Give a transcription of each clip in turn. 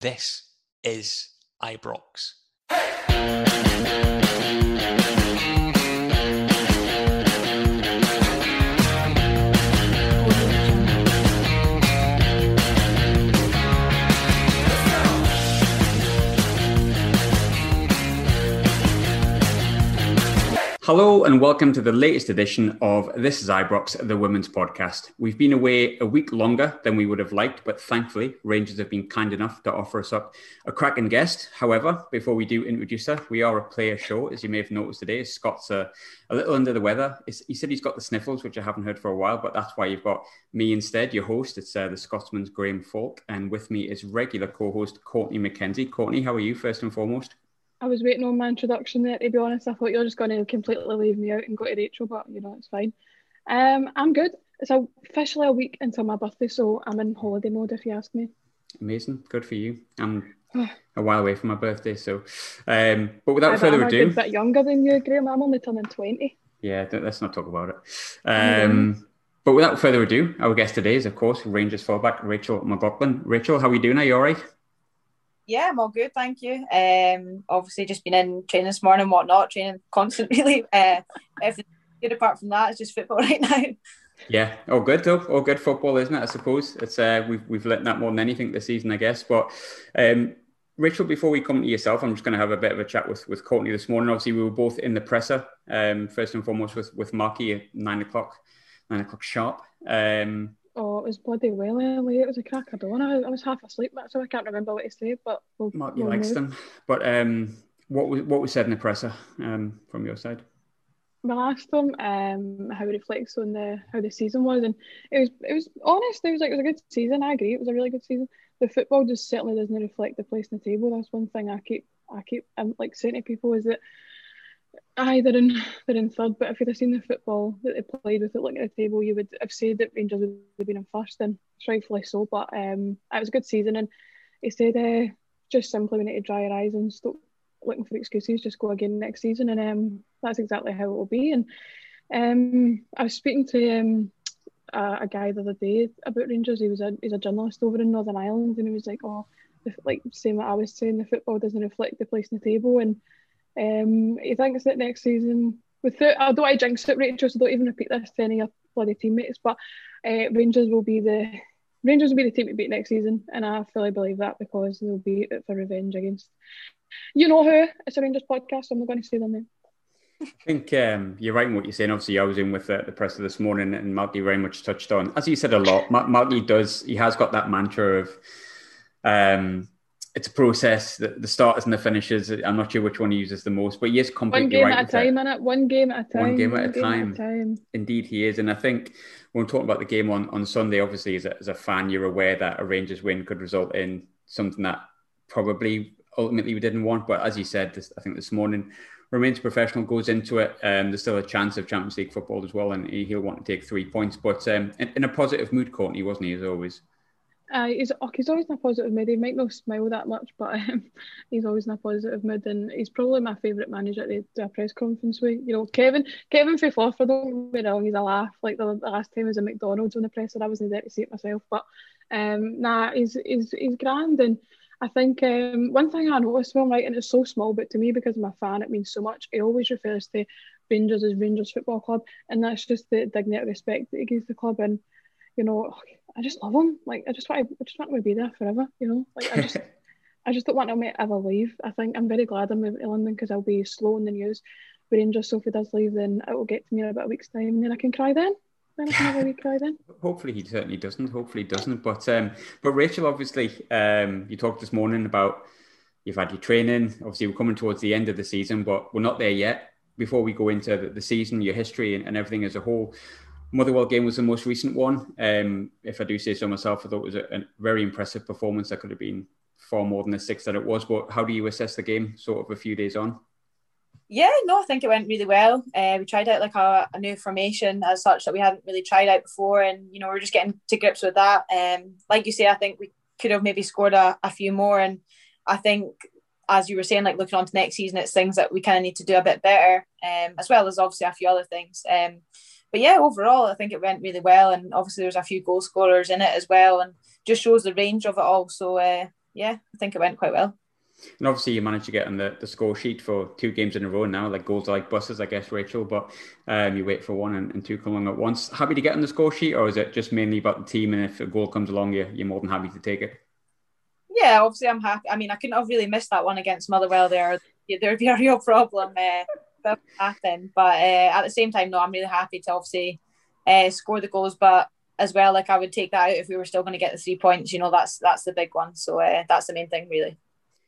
This is Ibrox. Hello and welcome to the latest edition of This is Ibrox, the Women's Podcast. We've been away a week longer than we would have liked, but thankfully, Rangers have been kind enough to offer us up a cracking guest. However, before we do introduce her, we are a player show, as you may have noticed today. Scott's a, a little under the weather. It's, he said he's got the sniffles, which I haven't heard for a while, but that's why you've got me instead, your host. It's uh, the Scotsman's Graham Falk, and with me is regular co host Courtney McKenzie. Courtney, how are you, first and foremost? I was waiting on my introduction there, to be honest. I thought you're just going to completely leave me out and go to Rachel, but you know, it's fine. Um, I'm good. It's officially a week until my birthday, so I'm in holiday mode if you ask me. Amazing. Good for you. I'm a while away from my birthday, so. Um, but without further I'm ado. a bit younger than you, Graham. I'm only turning 20. Yeah, don't- let's not talk about it. Um, But without further ado, our guest today is, of course, Rangers fullback Rachel McLauchlan. Rachel, how are you doing? Are you all right? Yeah, I'm all good, thank you. Um, obviously just been in training this morning, and whatnot, training constant really. Uh, everything good apart from that, it's just football right now. Yeah, all good though. All good football, isn't it? I suppose it's uh, we've we've learnt that more than anything this season, I guess. But um, Rachel, before we come to yourself, I'm just going to have a bit of a chat with with Courtney this morning. Obviously, we were both in the presser. Um, first and foremost with with Malky at nine o'clock, nine o'clock sharp. Um, was bloody well early. It was a crack of dawn. I, I was half asleep, so I can't remember what he said, but we'll, Malky we'll likes them. But um, what was what was said in the presser um, from your side? Well, I asked him um, how he reflects on the how the season was, and it was it was honest. It was like it was a good season. I agree, it was a really good season. The football just certainly doesn't reflect the place in the table. That's one thing I keep I keep um, like saying to people is that aye they're in they're in third, but if you'd have seen the football that they played with it looking at the table, you would have said that Rangers would have been in first, and rightfully so. But um, it was a good season, and he said uh, just simply we need to dry our eyes and stop looking for excuses. Just go again next season, and um, that's exactly how it will be. And um, I was speaking to um, a, a guy the other day about Rangers. He was a he's a journalist over in Northern Ireland, and he was like, "Oh, the, like same what I was saying, the football doesn't reflect the place in the table." And um, he thinks that next season, without I don't want to jinx it, Rachel, so don't even repeat this to any of your bloody teammates, but uh, Rangers will be the Rangers will be the team to beat next season, and I fully believe that because they'll be out for revenge against. You know who? It's a Rangers podcast. So I'm not going to say their name. I think um, you're right in what you're saying. Obviously, I was in with the, presser this morning, and Malky very much touched on, as he said a lot. Ma- Malky does, he has got that mantra of um, it's a process, the, the starters and the finishers. I'm not sure which one he uses the most, but he is One game right at a it. time, innit? One game at a time. One game at a time. time. Indeed, he is. And I think when we're talking about the game on, on Sunday, obviously, as a, as a fan, you're aware that a Rangers win could result in something that probably ultimately we didn't want. But as you said, this, I think this morning, remains professional, goes into it. Um, there's still a chance of Champions League football as well, and he- he'll want to take three points. But um, in, in a positive mood, Courtney, wasn't he, as always? Uh, he's, oh, he's always in a positive mood. He might not smile that much, but um, he's always in a positive mood, and he's probably my favourite manager to do a press conference with. You know, Kevin, Kevin for Fluffer, don't get me wrong, he's a laugh. Like the, the last time I was at McDonald's on the presser, I wasn't there to see it myself, but um, nah, he's he's he's grand, and I think um, one thing I noticed when I'm and it's so small, but to me because I'm a fan, it means so much. He always refers to Rangers as Rangers Football Club, and that's just the dignity and respect that he gives the club, and you know, I just love him. Like I just want, to, I just want him to be there forever. You know, like I just, I just don't want him to ever leave. I think I'm very glad I'm moving to London because I'll be slow in the news. But Rangers, so if he does leave, then it will get to me in about a week's time, and then I can cry then. Then I can have a wee cry then. Hopefully he certainly doesn't. Hopefully he doesn't. But um, but Rachel, obviously, um, you talked this morning about you've had your training. Obviously, we're coming towards the end of the season, but we're not there yet. Before we go into the, the season, your history and, and everything as a whole, Motherwell game was the most recent one. Um, if I do say so myself, I thought it was a, a very impressive performance. That could have been far more than the six that it was. But how do you assess the game, sort of a few days on? Yeah, no, I think it went really well. Uh, we tried out like a, a new formation as such that we hadn't really tried out before, and you know we're just getting to grips with that. Um, like you say, I think we could have maybe scored a, a few more, and I think as you were saying, like looking on to next season, it's things that we kind of need to do a bit better, um, as well as obviously a few other things. Um, but yeah, overall, I think it went really well, and obviously there's a few goal scorers in it as well, and just shows the range of it all. So uh, yeah, I think it went quite well. And obviously, you managed to get on the, the score sheet for two games in a row now. Like goals are like buses, I guess, Rachel. But um, you wait for one and, and, two come along at once. Happy to get on the score sheet, or is it just mainly about the team? And if a goal comes along, you're, you're more than happy to take it. Yeah, obviously, I'm happy. I mean, I couldn't have really missed that one against Motherwell there. There'd be a real problem uh, that happened. But uh, at the same time, no, I'm really happy to obviously uh, score the goals. But as well, like I would take that out if we were still going to get the three points. You know, that's that's the big one. So uh, that's the main thing, really.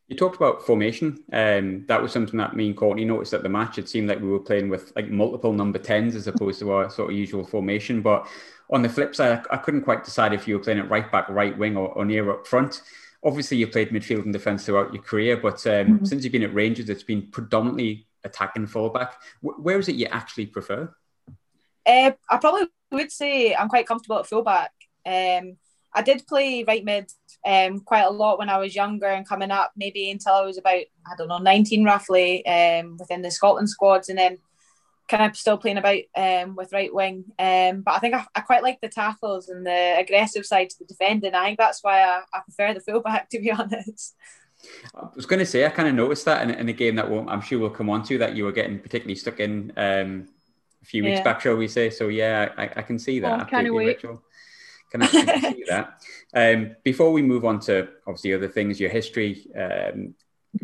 You talked about formation. Um, that was something that me and Courtney noticed at the match. It seemed like we were playing with like multiple number tens as opposed to our sort of usual formation. But on the flip side, I, I couldn't quite decide if you were playing at right back, right wing, or, or near up front. Obviously, you played midfield and defence throughout your career, but um, mm-hmm. since you've been at Rangers, it's been predominantly attacking fullback. Where is it you actually prefer? Uh, I probably would say I'm quite comfortable at fullback. Um, I did play right mid um, quite a lot when I was younger and coming up, maybe until I was about, I don't know, 19 roughly um, within the Scotland squads. And then kind of still playing about um, with right wing. Um, but I think I, I, quite like the tackles and the aggressive side to the defending. I think that's why I, I prefer the fullback, to be honest. I was going to say, I kind of noticed that in, in a game that we'll, I'm sure we'll come on to that you were getting particularly stuck in um, a few weeks yeah. back, shall we say? So, yeah, I, I can see that. Oh, of wait. Ritual. Can I see that? Um, before we move on to obviously other things, your history, um,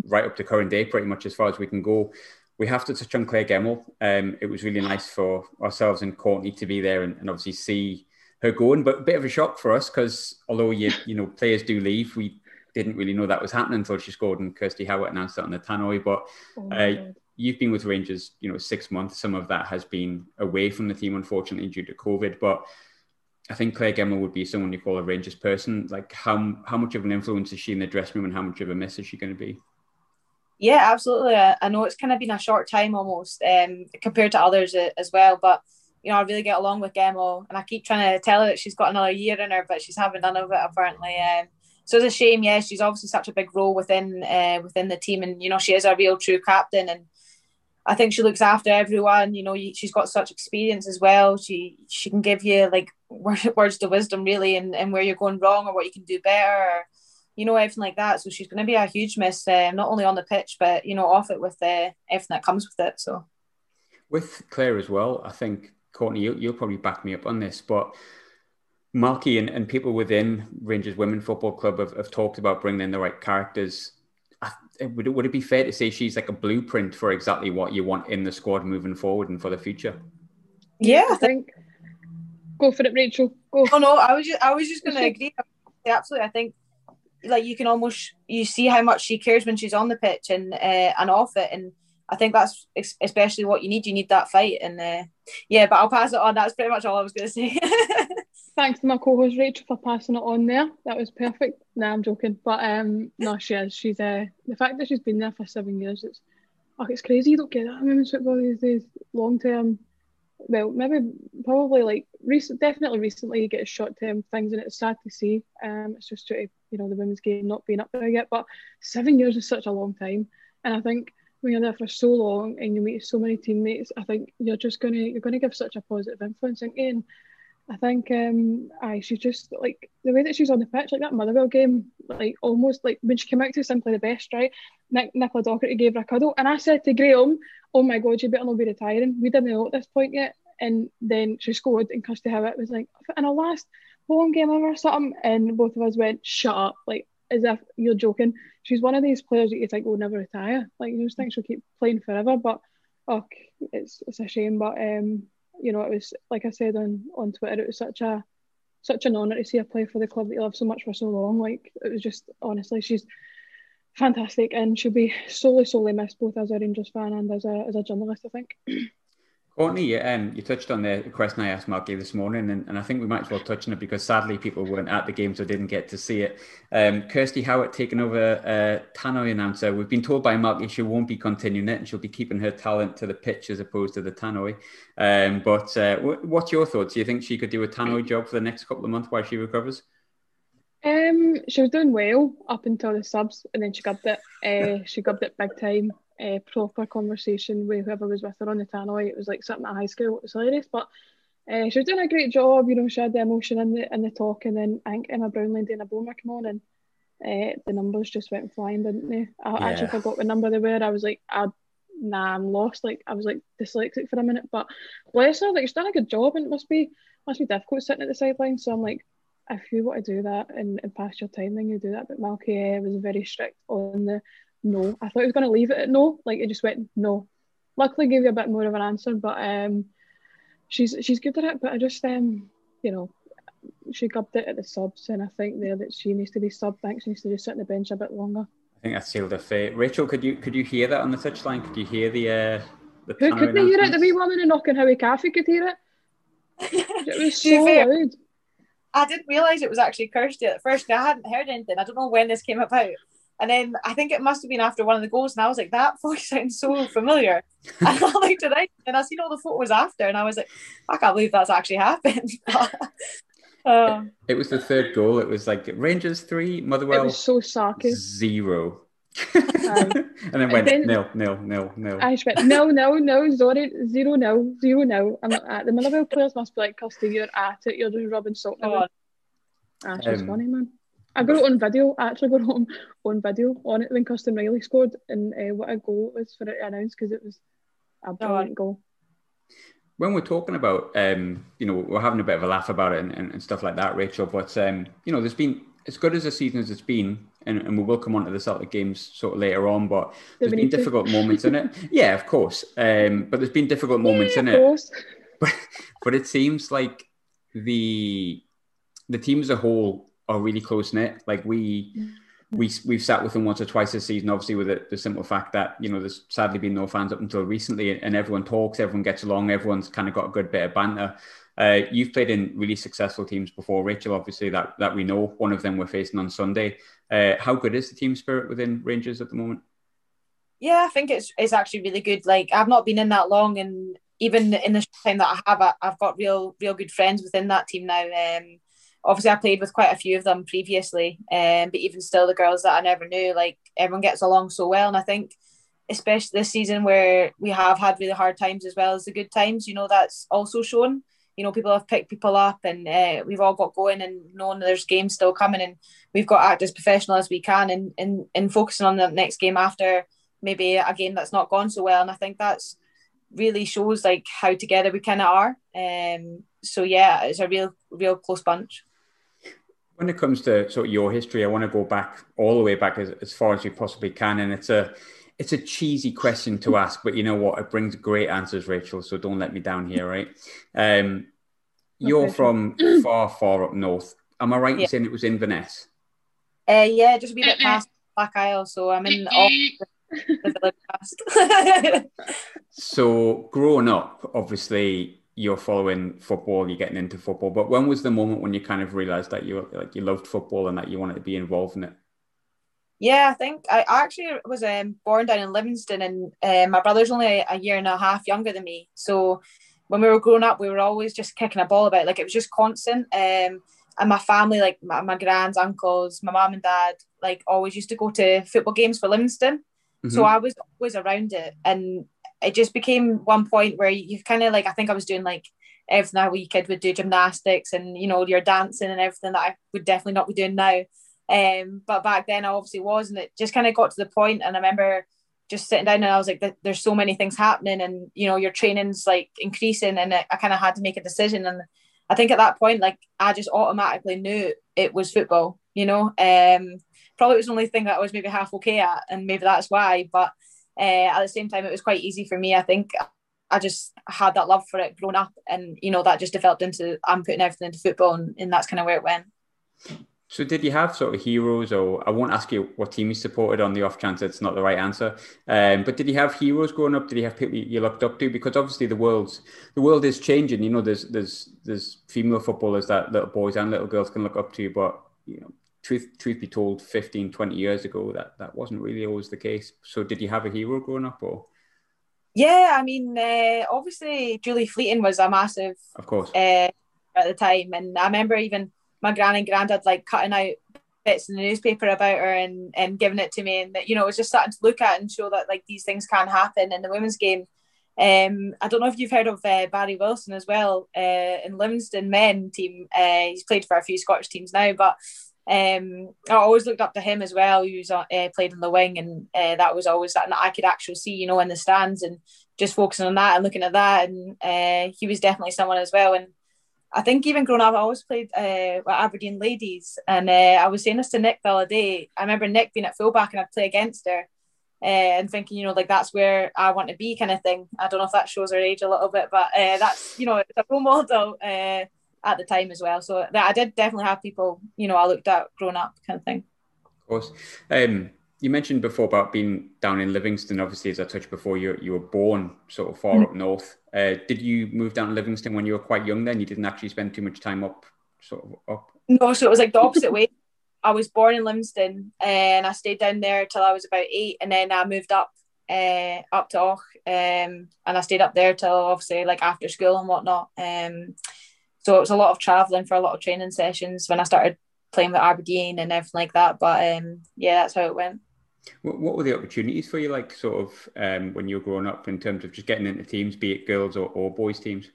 right up to current day, pretty much as far as we can go, we have to touch on Claire Gemmell. Um, it was really nice for ourselves and Courtney to be there and, and obviously see her going, but a bit of a shock for us because although you you know players do leave, we didn't really know that was happening until she scored and Kirsty Howat announced it on the tannoy. But oh uh, you've been with Rangers, you know, six months. Some of that has been away from the team, unfortunately, due to COVID. But I think Claire Gemmell would be someone you call a Rangers person. Like how how much of an influence is she in the dressing room, and how much of a miss is she going to be? Yeah, absolutely. I, I know it's kind of been a short time almost um, compared to others as well, but you know I really get along with Gemma, and I keep trying to tell her that she's got another year in her, but she's having none of it apparently. Um, so it's a shame. Yeah, she's obviously such a big role within uh, within the team, and you know she is a real true captain, and I think she looks after everyone. You know, she's got such experience as well. She she can give you like words to wisdom really, and, and where you're going wrong or what you can do better, or, you know, everything like that. So she's going to be a huge miss, uh, not only on the pitch but you know off it with uh, everything that comes with it. So with Claire as well, I think Courtney, you, you'll probably back me up on this, but. Malky and, and people within Rangers Women Football Club have, have talked about bringing in the right characters would it, would it be fair to say she's like a blueprint for exactly what you want in the squad moving forward and for the future? Yeah, I think. Go for it, Rachel. Go. Oh no, I was just I was just going to agree. Absolutely, I think like you can almost you see how much she cares when she's on the pitch and uh, and off it, and I think that's especially what you need. You need that fight, and uh, yeah. But I'll pass it on. That's pretty much all I was going to say. Thanks to my co-host Rachel for passing it on there. That was perfect. Nah, I'm joking, but um, no, she is. She's uh, the fact that she's been there for seven years. It's oh, it's crazy. You don't get that in women's football these days. Long term, well, maybe probably like recent, definitely recently you get short term things, and it's sad to see. Um, it's just to you know the women's game not being up there yet. But seven years is such a long time, and I think when you're there for so long and you meet so many teammates, I think you're just gonna you're gonna give such a positive influence. And I think um I she's just like the way that she's on the pitch, like that Motherwell game, like almost like when she came out to simply the best, right? Nick, Nicola Docherty gave her a cuddle. And I said to Graham, Oh my god, you better not be retiring. We didn't know at this point yet. And then she scored and Kirsty Howat was like, in a last home game ever or something. And both of us went, Shut up, like as if you're joking. She's one of these players that you think will never retire. Like you just think she'll keep playing forever. But oh it's it's a shame. But um you know, it was like I said on on Twitter, it was such a such an honour to see her play for the club that you love so much for so long. Like it was just honestly, she's fantastic, and she'll be solely solely missed both as a Rangers fan and as a as a journalist. I think. Courtney, um, you touched on the question I asked Malky this morning, and, and, I think we might as well touch on it because sadly people weren't at the game, so didn't get to see it. Um, Kirsty Howat taking over uh, Tannoy announcer. We've been told by Malky she won't be continuing it, and she'll be keeping her talent to the pitch as opposed to the Tannoy. Um, but uh, what's your thoughts? Do you think she could do a Tannoy job for the next couple of months while she recovers? Um, she was doing well up until the subs, and then she got it. Uh, she got it big time a proper conversation with whoever was with her on the tannoy. It was like something at high school. It was hilarious, but uh, she was doing a great job. You know, she had the emotion in the in the talk, and then I think Emma Brownlie and Dana Bowman came on, and uh, the numbers just went flying, didn't they? I Yeah. actually forgot what number they were. I was like, I, nah, I'm lost. Like I was like dyslexic for a minute, but bless her, like she's done a good job, and it must be must be difficult sitting at the sideline. So I'm like, if you want to do that and, and pass your time, then you do that. But Malky uh, was very strict on the no. I thought he was going to leave it at no, like it just went no. Luckily, gave you a bit more of an answer, but um, she's she's good at it. But I just um, you know, she gubbed it at the subs, and I think there that she needs to be sub. I think she needs to just sit on the bench a bit longer. I think that sealed her fate. Rachel, could you could you hear that on the touchline? Could you hear the uh, the Who Tanner couldn't hear it? The announcements? wee woman in knocking Howie Caffey could hear it. It was so loud. I didn't realise it was actually Kirsty at first. I hadn't heard anything. I don't know when this came about. And then I think it must have been after one of the goals, and I was like, "That voice sounds so familiar." and I looked at it, and I seen all the photos after, and I was like, "I can't believe that's actually happened." um, It was the third goal. It was like Rangers three, It Motherwell was so sarky. zero. Aye. and then went then- nil, nil, nil, nil. I just went, no, no, no, sorry, zero, no, zero, no. I'm not at the Motherwell players must be like, Kirsty, you're at it, you're just rubbing salt in come the on. Ah, she's Um, funny, man. I got it on video. I actually got it on, on video on it when Kirsten Riley scored, and uh, what a goal it was for it to announce because it was a brilliant goal. when we're talking about, um, you know, we're having a bit of a laugh about it and, and, and stuff like that, Rachel. But um, you know, there's been as good as a season as it's been, and, and we will come on to the Celtic games sort of later on. But there's we been difficult moments in it. Yeah, of course. Um, but there's been difficult moments in Of it. course. But but it seems like the the team as a whole are really close knit. Like we. We, we've sat with them once or twice this season, obviously, with the, the simple fact that, you know, there's sadly been no fans up until recently, and everyone talks, everyone gets along, everyone's kind of got a good bit of banter. Uh, you've played in really successful teams before, Rachel, obviously, that, that we know. One of them we're facing on Sunday. Uh, how good is the team spirit within Rangers at the moment? Yeah, I think it's it's actually really good. Like I've not been in that long, and even in the time that I have, I, I've got real real good friends within that team now. Um, obviously, I played with quite a few of them previously, um, but even still, the girls that I never knew, like everyone gets along so well, and I think. Especially this season, where we have had really hard times as well as the good times, you know, that's also shown. You know, people have picked people up, and uh, we've all got going, and knowing there's games still coming, and we've got to act as professional as we can, and and, and focusing on the next game after maybe a game that's not gone so well. And I think that's really shows like how together we kind of are. Um, so yeah, it's a real, real close bunch. When it comes to sort of your history, I want to go back all the way back as, as far as we possibly can. And it's a it's a cheesy question to ask, but you know what? It brings great answers, Rachel. So don't let me down here, right? Um, you're Okay. from far, far up north. Am I right Yeah. in saying it was Inverness? Uh, yeah, just a wee bit past Black Isle, so I'm in the, the village past. So growing up, obviously you're following football, you're getting into football. But when was the moment when you kind of realised that you like you loved football and that you wanted to be involved in it? Yeah, I think I actually was um, born down in Livingston, and uh, my brother's only a year and a half younger than me. So when we were growing up, we were always just kicking a ball about. Like it was just constant. Um, and my family, like my, my grands, uncles, my mum and dad, like always used to go to football games for Livingston. So Mhm. I was always around it, and it just became one point where you kind of like I think I was doing like everything a wee kid would do, gymnastics and you know your dancing and everything that I would definitely not be doing now. Um, but back then I obviously was, and it just kind of got to the point, and I remember just sitting down and I was like, "There's so many things happening, and you know your training's like increasing," and I, I kind of had to make a decision, and I think at that point, like I just automatically knew it was football. You know, um, probably it was the only thing that I was maybe half okay at, and maybe that's why. But uh, at the same time, it was quite easy for me. I think I just had that love for it growing up, and you know that just developed into I'm putting everything into football, and, and that's kind of where it went. So did you have sort of heroes, or I won't ask you what team you supported on the off chance it's not the right answer. Um, but did you have heroes growing up? Did you have people you looked up to? Because obviously the world's the world is changing. You know, there's there's there's female footballers that little boys and little girls can look up to, but you know, truth truth be told, 15, 20 years ago, that that wasn't really always the case. So did you have a hero growing up, or Yeah, I mean, uh, obviously Julie Fleeting was a massive of course? uh, at the time, and I remember even my gran and granddad like cutting out bits in the newspaper about her and and giving it to me, and that you know it was just starting to look at and show that like these things can happen in the women's game. Um, I don't know if you've heard of uh, Barry Wilson as well uh, in Livingston men team. Uh, he's played for a few Scottish teams now, but um, I always looked up to him as well. He was uh, played in the wing, and uh, that was always that I could actually see, you know, in the stands, and just focusing on that and looking at that. And uh, he was definitely someone as well. And I think even growing up, I always played uh, with Aberdeen ladies, and uh, I was saying this to Nick the other day. I remember Nick being at fullback, and I'd play against her. Uh, and thinking, you know, like that's where I want to be, kind of thing. I don't know if that shows her age a little bit, but uh, that's, you know, it's a role model at the time as well. So that I did definitely have people, you know, I looked at growing up kind of thing. Of course. Um, you mentioned before about being down in Livingston. Obviously, as I touched before, you you were born sort of far mm-hmm. up north. Uh, did you move down to Livingston when you were quite young? Then you didn't actually spend too much time up, sort of up. No, so it was like the opposite way. I was born in Livingston and I stayed down there till I was about eight, and then I moved up uh, up to Och, um, and I stayed up there till obviously like after school and whatnot. Um, so it was a lot of traveling for a lot of training sessions when I started playing with Aberdeen and everything like that. But um, yeah, that's how it went. What, what were the opportunities for you, like sort of um, when you were growing up, in terms of just getting into teams, be it girls or, or boys teams?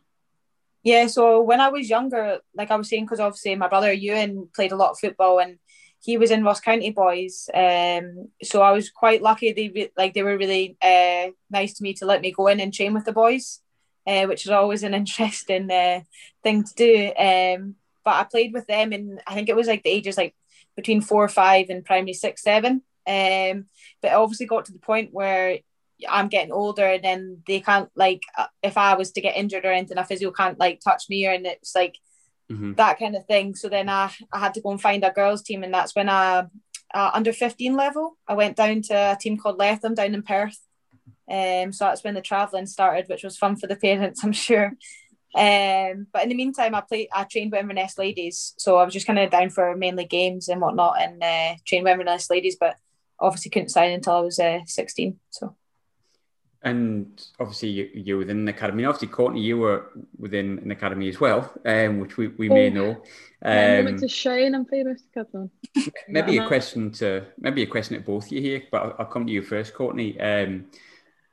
Yeah, so when I was younger, like I was saying, because obviously my brother Ewan played a lot of football and he was in Ross County Boys. Um, so I was quite lucky. They re- like they were really uh, nice to me to let me go in and train with the boys uh, which is always an interesting uh, thing to do. Um, but I played with them, and I think it was like the ages like between four or five and primary six, seven. Um, but it obviously got to the point where I'm getting older, and then they can't like uh, if I was to get injured or anything, a physio can't like touch me, or and it's like mm-hmm. that kind of thing. So then I I had to go and find a girls team, and that's when I uh, under 15 level I went down to a team called Letham down in Perth um, so that's when the travelling started, which was fun for the parents, I'm sure. Um, but in the meantime, I played, I trained with Inverness ladies, so I was just kind of down for mainly games and whatnot, and uh, trained with Inverness ladies, but obviously couldn't sign until I was uh, 16. So. And obviously, you, you're within the academy. Obviously, Courtney, you were within an academy as well, um, which we, we oh, may know. Um, like to shine and famous to Maybe a question to maybe a question to both you here, but I'll, I'll come to you first, Courtney. Um,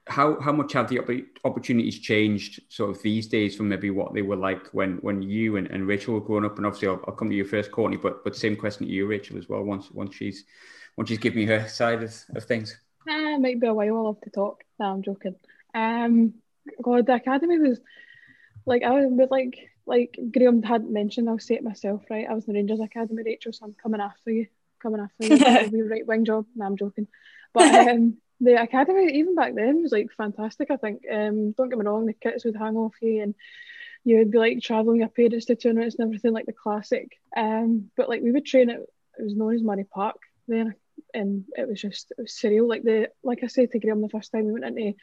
how how much have the opportunities changed sort of these days from maybe what they were like when when you and, and Rachel were growing up? And obviously, I'll, I'll come to you first, Courtney, but but same question to you, Rachel, as well. Once once she's once she's given me her side of, of things. Uh, might be a while. I'll have to talk. No, I'm joking. Um, God, the academy was like I was like like Graham had mentioned. I'll say it myself, right? I was in the Rangers Academy, Rachel, so I'm coming after you. Coming after you. be right wing job. No, I'm joking. But um, the academy even back then was like fantastic. I think. Um, don't get me wrong, the kits would hang off you, and you would be like traveling your parents to tournaments and everything like the classic. Um, but like we would train at it was known as Murray Park then, and it was just it was surreal. Like the like I said to Graham the first time we went into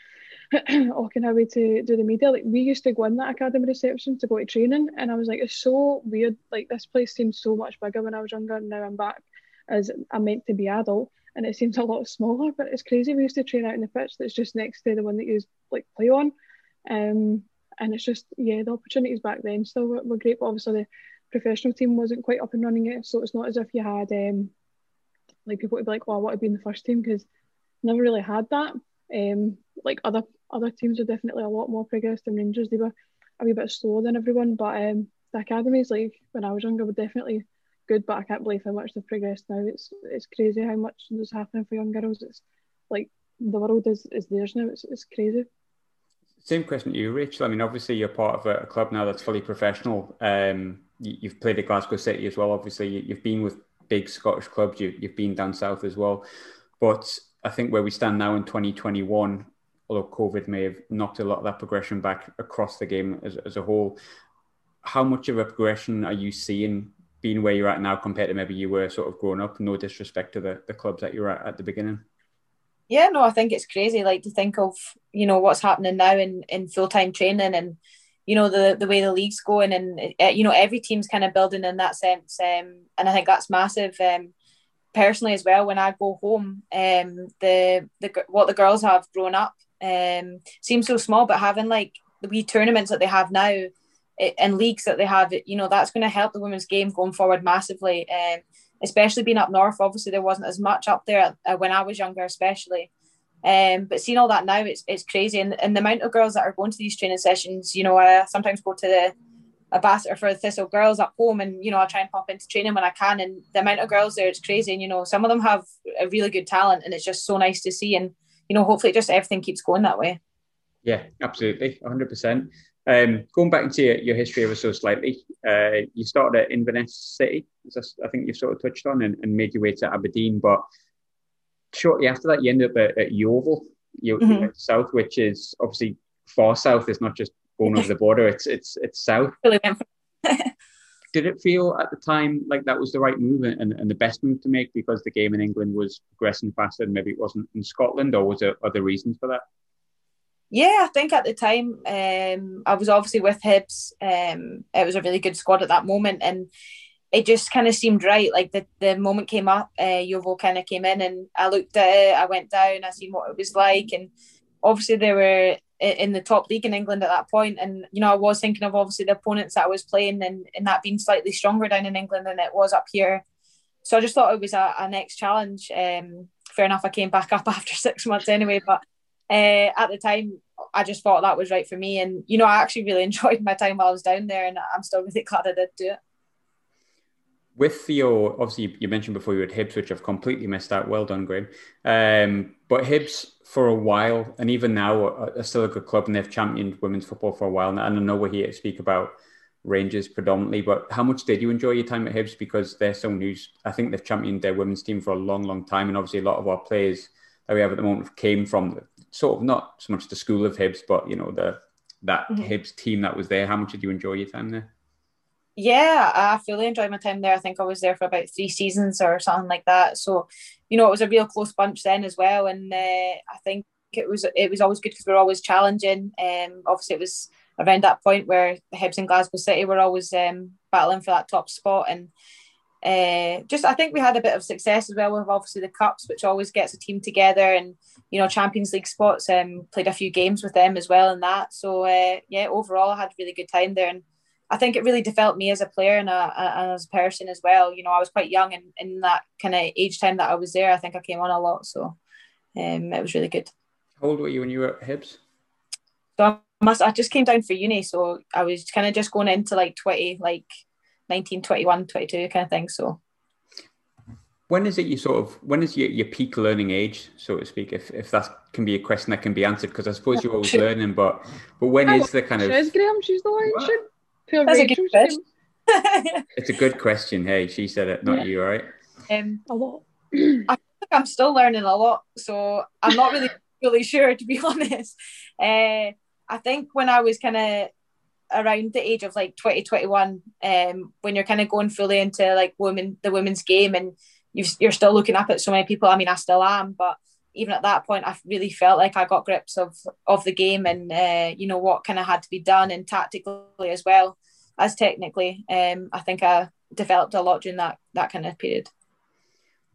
Auchenhowie to do the media, like we used to go in that academy reception to go to training, and I was like, it's so weird. Like this place seemed so much bigger when I was younger, and now I'm back as I'm meant to be adult and it seems a lot smaller, but it's crazy. We used to train out in the pitch that's just next to the one that you like play on. Um, and it's just, yeah, the opportunities back then still were, were, great, but obviously the professional team wasn't quite up and running yet. So it's not as if you had um, like people would be like, well, I want to be in the first team because never really had that. Um, like other other teams are definitely a lot more progressed than Rangers. They were a wee bit slower than everyone, but um, the academies, like when I was younger, were definitely good, but I can't believe how much they've progressed now. It's it's crazy how much is happening for young girls. It's like the world is, is theirs now. It's, it's crazy. Same question to you, Rachel. I mean, obviously you're part of a, club now that's fully professional. Um, you, have played at Glasgow City as well. Obviously, you, have been with big Scottish clubs. You, you've been down south as well. But I think where we stand now in 2021, although COVID may have knocked a lot of that progression back across the game as, as a whole, how much of a progression are you seeing being where you're at now compared to maybe you were sort of growing up? No disrespect to the, the clubs that you were at at the beginning. Yeah, no, I think it's crazy. Like to think of you know what's happening now in in full time training and you know the the way the league's going and uh, you know every team's kind of building in that sense. Um, and I think that's massive. Um, personally as well, when I go home, um, the the what the girls have grown up um seems so small, but having like the wee tournaments that they have now and leagues that they have, you know, that's going to help the women's game going forward massively. Um, especially being up north, obviously there wasn't as much up there uh, when I was younger, especially. Um, but seeing all that now, it's it's crazy, and, and the amount of girls that are going to these training sessions. You know, I sometimes go to the ambassador for the Thistle girls at home, and you know I try and pop into training when I can. And the amount of girls there, it's crazy. And you know some of them have a really good talent, and it's just so nice to see. And you know hopefully just everything keeps going that way. Yeah, absolutely, 100. Um, going back into your, your, history ever so slightly, uh, you started at Inverness City, as I think you sort of touched on, and, and, made your way to Aberdeen. But shortly after that, you ended up at, at Yeovil, you, mm-hmm. south, which is obviously far south. It's not just going over the border; it's it's it's south. Did it feel at the time like that was the right move and, and the best move to make because the game in England was progressing faster and maybe it wasn't in Scotland, or was there other reasons for that? Yeah, I think at the time um, I was obviously with Hibs. Um, it was a really good squad at that moment, and it just kind of seemed right. Like the, the moment came up, uh, Yeovil kind of came in, and I looked at it. I went down. I seen what it was like, and obviously they were in the top league in England at that point. And you know, I was thinking of obviously the opponents that I was playing, and, and that being slightly stronger down in England than it was up here. So I just thought it was a, a next challenge. Um, fair enough, I came back up after six months anyway, but uh, at the time, I just thought that was right for me. And you know, I actually really enjoyed my time while I was down there, and I'm still really glad I did do it with your obviously you mentioned before you had Hibs, which I've completely missed out. Well done, Graham. Um, but Hibs for a while, and even now are, still a good club, and they've championed women's football for a while. And I know we're here to speak about Rangers predominantly, but how much did you enjoy your time at Hibs? Because they're so new. I think they've championed their women's team for a long, long time, and obviously a lot of our players that we have at the moment came from sort of not so much the school of Hibs, but you know the that mm-hmm. Hibs team that was there. How much did you enjoy your time there? Yeah, I fully enjoyed my time there. I think I was there for about three seasons or something like that. So, you know, it was a real close bunch then as well. And uh, I think it was it was always good because we were always challenging. Um, obviously, it was around that point where the Hibs and Glasgow City were always um, battling for that top spot. And uh, just I think we had a bit of success as well with obviously the cups, which always gets a team together, and you know Champions League spots. Um, played a few games with them as well, and that. So uh, yeah, overall, I had a really good time there, and I think it really developed me as a player and, a, and as a person as well. You know, I was quite young and in that kind of age time that I was there, I think I came on a lot. So um, it was really good. How old were you when you were at Hibs? So I, must, I just came down for uni. So I was kind of just going into like 20, like 19, 21, 22 kind of thing. So when is it you sort of when is your, your peak learning age so to speak if, if that can be a question that can be answered because i suppose you're always learning but but when is the kind of Graham she's the one that's a good question. it's a good question. Hey, she said it, not yeah. you, right? Um, a lot. I think I'm still learning a lot, so I'm not really really sure to be honest. Uh, I think when I was kind of around the age of like 2021, um, when you're kind of going fully into like women, the women's game, and you are still looking up at so many people. I mean, I still am, but even at that point, I really felt like I got grips of of the game and uh, you know what kind of had to be done and tactically as well as technically. Um, I think I developed a lot during that that kind of period.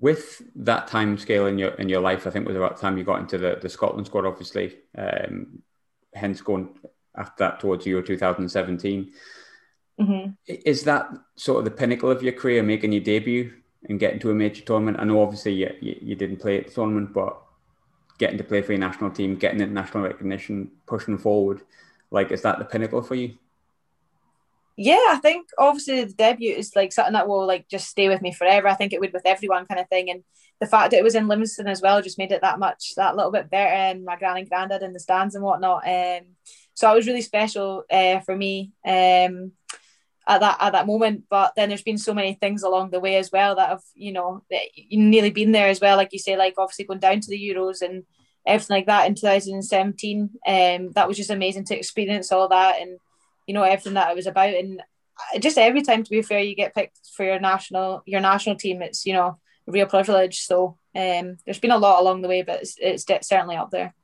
With that time scale in your in your life, I think was about the time you got into the, the Scotland squad, obviously. Um, hence going after that towards Euro 2017. Mm-hmm. Is that sort of the pinnacle of your career, making your debut and getting to a major tournament? I know obviously you, you, didn't play at the tournament, but getting to play for your national team, getting international recognition, pushing forward, like is that the pinnacle for you? yeah, I think obviously the debut is like something that will like just stay with me forever. I think it would with everyone kind of thing. And the fact that it was in Livingston as well just made it that much that little bit better and my grand and granddad in the stands and whatnot. Um so it was really special uh, for me um at that at that moment. But then there's been so many things along the way as well that have, you know, nearly been there as well. Like you say, like obviously going down to the Euros and everything like that in 2017. Um that was just amazing to experience all that and you know everything that it was about and just every time to be fair you get picked for your national your national team it's you know a real privilege so um, there's been a lot along the way but it's, it's certainly up there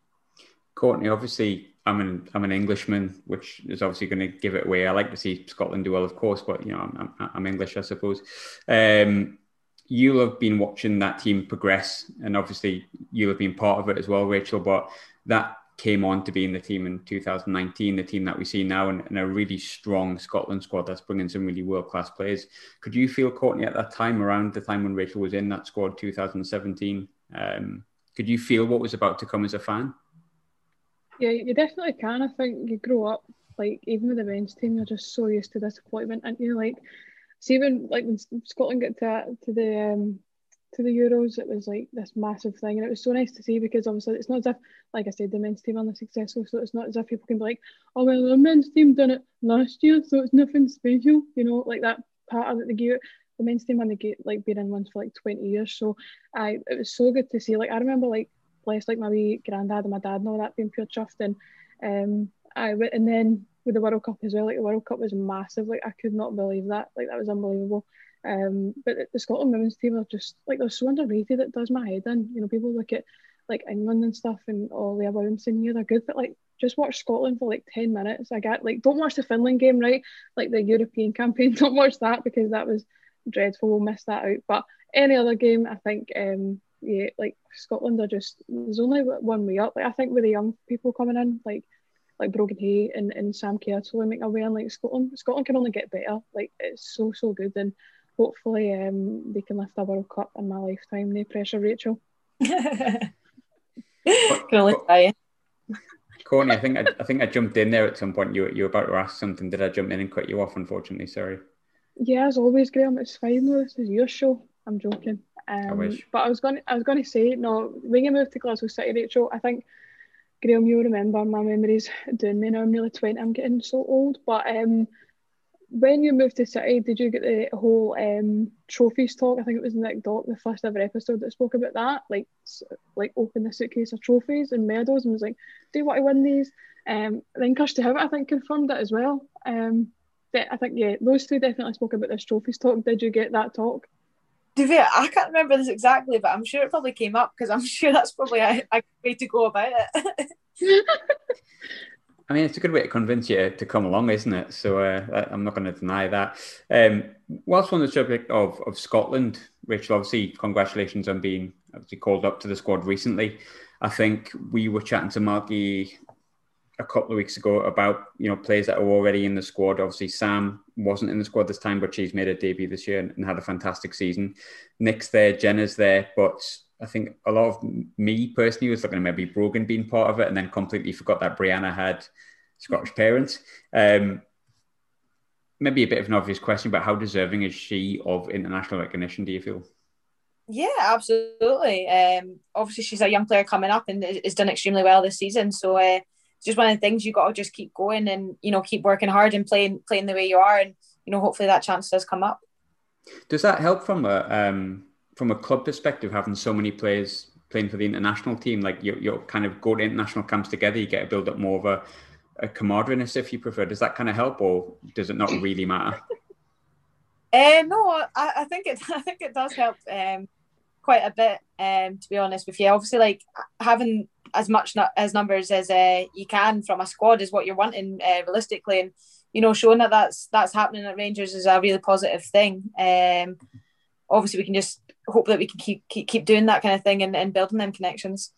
Courtney obviously I'm an I'm an Englishman which is obviously going to give it away I like to see Scotland do well of course but you know I'm, I'm, I'm English I suppose um, you'll have been watching that team progress and obviously you'll have been part of it as well Rachel but that came on to be in the team in 2019, the team that we see now, and, and a really strong Scotland squad that's bringing some really world class players. Could you feel, Courtney, at that time, around the time when Rachel was in that squad, 2017, um, could you feel what was about to come as a fan? Yeah, you definitely can. I think you grow up like even with the men's team, you're just so used to disappointment, and you know, like see when like when Scotland get to to the um, to the Euros, it was like this massive thing, and it was so nice to see because obviously it's not as if, like I said, the men's team aren't successful, so it's not as if people can be like, oh well, the men's team done it last year, so it's nothing special, you know, like that pattern that they give. The men's team and they get like been in ones for like twenty years, so I it was so good to see. Like I remember like blessed like my wee granddad and my dad and all that being pure chuffed, and um I and then with the World Cup as well, like the World Cup was massive. Like I could not believe that. Like that was unbelievable. Um, but the Scotland women's team are just like they're so underrated. It does my head in. You know, people look at like England and stuff, and oh, Leah Williamson, yeah, they're good, but like just watch Scotland for like ten minutes. I get like don't watch the Finland game, right? Like the European campaign, don't watch that because that was dreadful. We'll miss that out. But any other game, I think, um, yeah, like Scotland are just there's only one way up. Like I think with the young people coming in, like like Brogan Hay and, and Sam Kerr to make a way in like Scotland. Scotland can only get better. Like it's so so good and hopefully um, they can lift a World Cup in my lifetime. No pressure, Rachel. can only try. Courtney, I think I, I, think I jumped in there at some point. You you were about to ask something. Did I jump in and cut you off? Unfortunately, sorry. Yeah, as always, Graham. It's fine. This is your show. I'm joking. Um, I wish. But I was going. I was going to say no. When you moved to Glasgow City, Rachel, I think Graham, you'll remember my memories doing me now. I'm nearly 20. I'm getting so old. But um, when you moved to City, did you get the whole um, trophies talk? I think it was Nick Dock, the first ever episode that spoke about that. Like, like open the suitcase of trophies and medals, and was like, "Do you want to win these?" Um, then Kirsty Howat, I think, confirmed it as well. Um, I think yeah, those two definitely spoke about this trophies talk. Did you get that talk? To I can't remember this exactly, but I'm sure it probably came up because I'm sure that's probably a, a way to go about it. I mean, it's a good way to convince you to come along, isn't it? So uh, I'm not going to deny that. Um, whilst on the subject of, of Scotland, Rachel, obviously, congratulations on being obviously called up to the squad recently. I think we were chatting to Malky a couple of weeks ago about you know players that are already in the squad. Obviously, Sam wasn't in the squad this time, but she's made a debut this year and, and had a fantastic season. Nick's there, Jenna's there, but I think a lot of me personally was looking at maybe Brogan being part of it, and then completely forgot that Brianna had Scottish parents. Um, maybe a bit of an obvious question, but how deserving is she of international recognition? Do you feel? Yeah, absolutely. Um, obviously, she's a young player coming up and has done extremely well this season. So uh, it's just one of the things you got to just keep going and you know keep working hard and playing playing the way you are, and you know hopefully that chance does come up. Does that help from a um, from a club perspective, having so many players playing for the international team, like you you kind of go to international camps together, you get to build up more of a, a camaraderie, if you prefer. Does that kind of help, or does it not really matter? Uh, no, I, I think it. I think it does help um, quite a bit. Um, to be honest with you, obviously, like having as much as numbers as uh, you can from a squad is what you're wanting uh, realistically, and you know, showing that that's that's happening at Rangers is a really positive thing. Um, obviously, we can just hope that we can keep keep, keep doing that kind of thing and, and building them connections.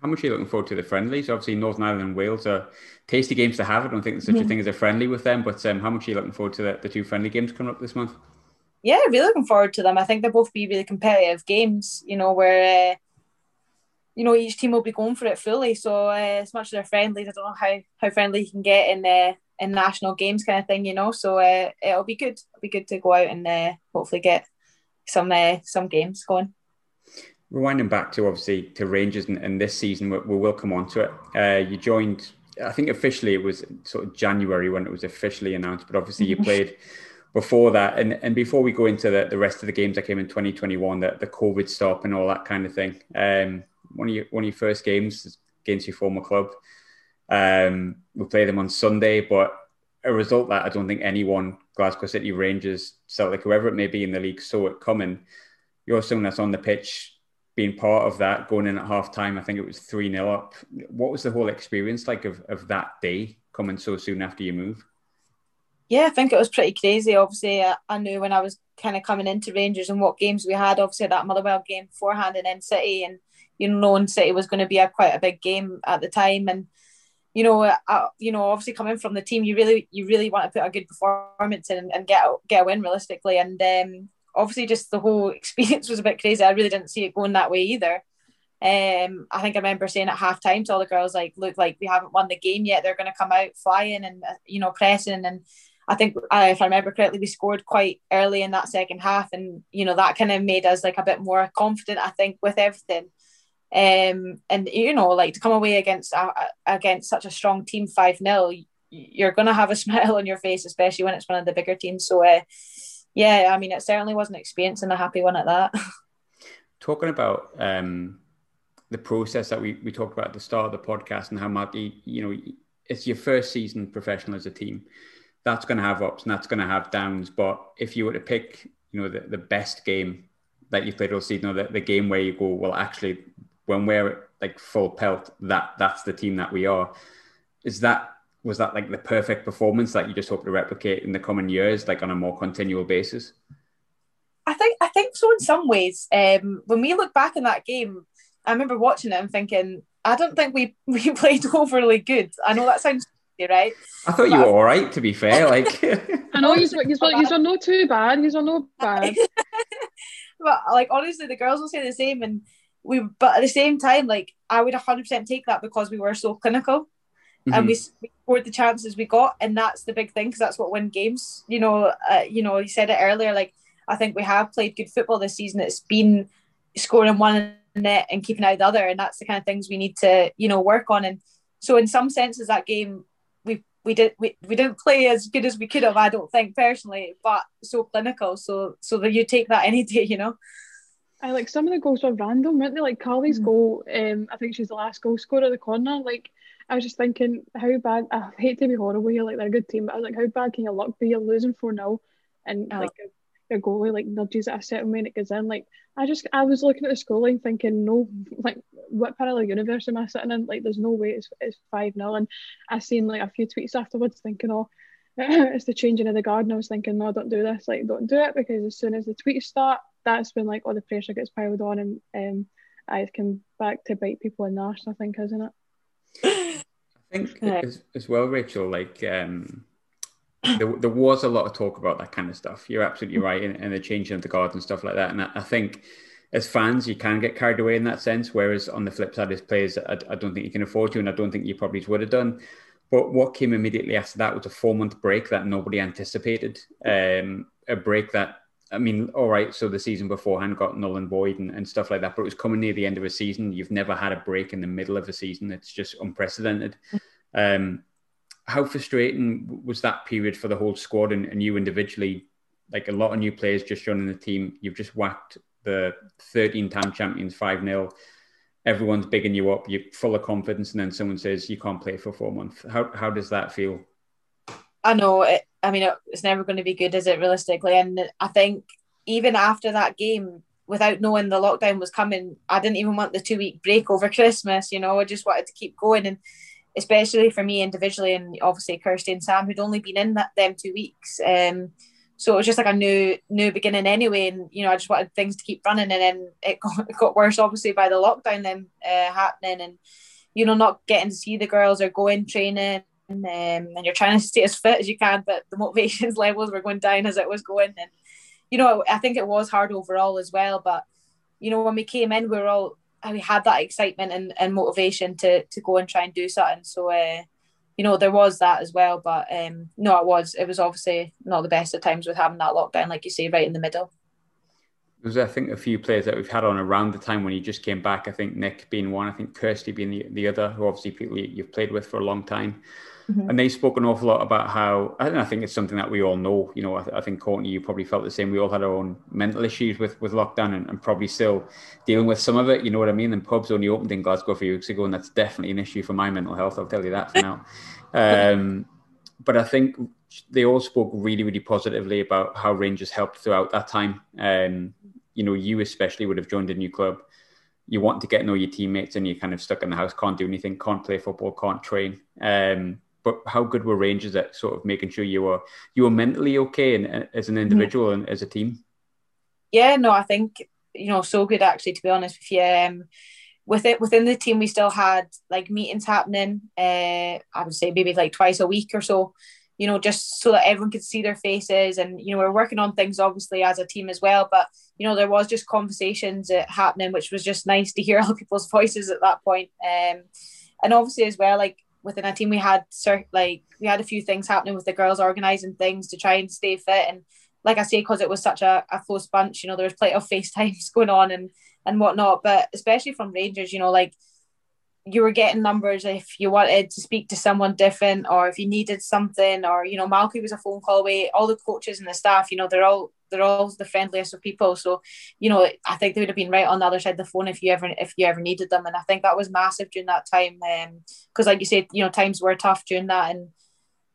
How much are you looking forward to the friendlies? Obviously, Northern Ireland and Wales are tasty games to have. I don't think there's such mm-hmm. a thing as a friendly with them, but um, how much are you looking forward to the, the two friendly games coming up this month? Yeah, really looking forward to them. I think they'll both be really competitive games, you know, where, uh, you know, each team will be going for it fully. So, uh, as much as they're friendlies, I don't know how, how friendly you can get in uh, in national games kind of thing, you know. So, uh, it'll be good. It'll be good to go out and uh, hopefully get some uh, some games going. Rewinding back to obviously to Rangers and, and this season, we, we, will come on to it. Uh, you joined, I think officially it was sort of January when it was officially announced, but obviously you played before that. And and before we go into the, the rest of the games that came in 2021, the, the COVID stop and all that kind of thing. Um, one of your one of your first games against your former club. Um, we play them on Sunday, but a result that I don't think anyone, Glasgow City Rangers, Celtic, whoever it may be in the league, saw it coming. You're someone that's on the pitch, being part of that, going in at half time. I think it was 3 0 up. What was the whole experience like of, of that day coming so soon after you move? Yeah, I think it was pretty crazy. Obviously, I, I knew when I was kind of coming into Rangers and what games we had. Obviously, that Motherwell game beforehand and then City, and you know, knowing City was going to be a quite a big game at the time. And you know, uh, you know, obviously coming from the team, you really, you really want to put a good performance in and, and get get a win realistically. And um, obviously, just the whole experience was a bit crazy. I really didn't see it going that way either. Um, I think I remember saying at half time to all the girls, like, look, like we haven't won the game yet. They're going to come out flying and, uh, you know, pressing. And I think, uh, if I remember correctly, we scored quite early in that second half. And, you know, that kind of made us like a bit more confident, I think, with everything. Um, and, you know, like to come away against, uh, against such a strong team 5 0, you're going to have a smile on your face, especially when it's one of the bigger teams. So, uh, yeah, I mean, it certainly was an experience and a happy one at that. Talking about um, the process that we, we talked about at the start of the podcast and how much, you know, it's your first season professional as a team. That's going to have ups and that's going to have downs. But if you were to pick, you know, the, the best game that you played all season, or the, the game where you go, well, actually, when we're like full pelt, that that's the team that we are. Is that was that like the perfect performance that you just hope to replicate in the coming years, like on a more continual basis? I think I think so in some ways. Um, when we look back in that game, I remember watching it and thinking, I don't think we we played overly good. I know that sounds crazy, right? I thought but, you were all right, to be fair. Like I know you you are not too bad. You are not bad. but like honestly, the girls will say the same, and we. But at the same time, like I would hundred percent take that because we were so clinical. Mm-hmm. And we, we scored the chances we got, and that's the big thing because that's what win games. You know, uh, you know, you said it earlier. Like I think we have played good football this season. It's been scoring one net and keeping out the other, and that's the kind of things we need to you know work on. And so, in some senses, that game we we did we, we didn't play as good as we could have. I don't think personally, but so clinical. So so that you take that any day, you know. I like some of the goals were random, weren't they? Like Carly's mm. goal, um, I think she's the last goal scorer of the corner. Like I was just thinking, how bad? I hate to be horrible here, like they're a good team, but I was like, how bad can your luck be? You're losing four 0 and oh. like your goalie like nudges at a certain way and it goes in. Like I just I was looking at the scoreline thinking, no, like what parallel universe am I sitting in? Like there's no way it's it's five 0 And I seen like a few tweets afterwards thinking, oh, it's the changing of the guard. And I was thinking, no, don't do this. Like don't do it because as soon as the tweets start, that's when like all the pressure gets piled on and um I can back to bite people in the arse, I think, isn't it? I think as, as well, Rachel, like um there, there was a lot of talk about that kind of stuff. You're absolutely mm. right, and, the changing of the guard and stuff like that. And I, I, think as fans, you can get carried away in that sense. Whereas on the flip side, as players, I, I don't think you can afford to, and I don't think you probably would have done. But what came immediately after that was a four month break that nobody anticipated. Um, a break that, I mean, all right, so the season beforehand got null and void and, and stuff like that, but it was coming near the end of a season. You've never had a break in the middle of a season. It's just unprecedented. Mm. Um, how frustrating was that period for the whole squad and, and you individually? Like a lot of new players just joining the team, you've just whacked the 13 time champions 5 0. Everyone's bigging you up, you're full of confidence, and then someone says you can't play for four months. How, how does that feel? I know. It, I mean, it's never going to be good, is it, realistically? And I think even after that game, without knowing the lockdown was coming, I didn't even want the two week break over Christmas. You know, I just wanted to keep going. And especially for me individually, and obviously Kirsty and Sam, who'd only been in that them two weeks. Um, so it was just like a new new beginning anyway, and you know I just wanted things to keep running, and then it got, it got worse obviously by the lockdown then uh, happening, and you know not getting to see the girls or going training. Um, and you're trying to stay as fit as you can, but the motivations levels were going down as it was going. And you know, I think it was hard overall as well. But you know, when we came in, we were all we had that excitement and, and motivation to to go and try and do something. So uh, you know, there was that as well. But um, no, it was it was obviously not the best of times with having that lockdown, like you say, right in the middle. There's, I think, a few players that we've had on around the time when you just came back. I think Nick being one. I think Kirsty being the, the other, who obviously people you've played with for a long time. Mm-hmm. And they spoke an awful lot about how, and I think it's something that we all know. You know, I, th- I, think Courtney, you probably felt the same. We all had our own mental issues with with lockdown, and, and, probably still dealing with some of it. You know what I mean? And pubs only opened in Glasgow a few weeks ago, and that's definitely an issue for my mental health. I'll tell you that for now. Um, but I think they all spoke really, really positively about how Rangers helped throughout that time. Um, you know, you especially would have joined a new club. You want to get to know your teammates, and you're kind of stuck in the house, can't do anything, can't play football, can't train. Um, but how good were Rangers at sort of making sure you were you were mentally okay and uh, as an individual mm-hmm. and as a team? Yeah, no, I think you know so good actually. To be honest with you, um, with it within the team, we still had like meetings happening. Uh, I would say maybe like twice a week or so. you know, just so that everyone could see their faces. And, you know, we're working on things obviously as a team as well. But, you know, there was just conversations uh, happening, which was just nice to hear other people's voices at that point. Um, and obviously as well, like within a team, we had like we had a few things happening with the girls organizing things to try and stay fit. And like I say, because it was such a, a close bunch, you know, there was plenty of FaceTimes going on and and whatnot. But especially from Rangers, you know, like you were getting numbers if you wanted to speak to someone different or if you needed something or you know Malky was a phone call away all the coaches and the staff you know they're all they're all the friendliest of people. So you know I think they would have been right on the other side of the phone if you ever if you ever needed them. And I think that was massive during that time because um, like you said you know times were tough during that and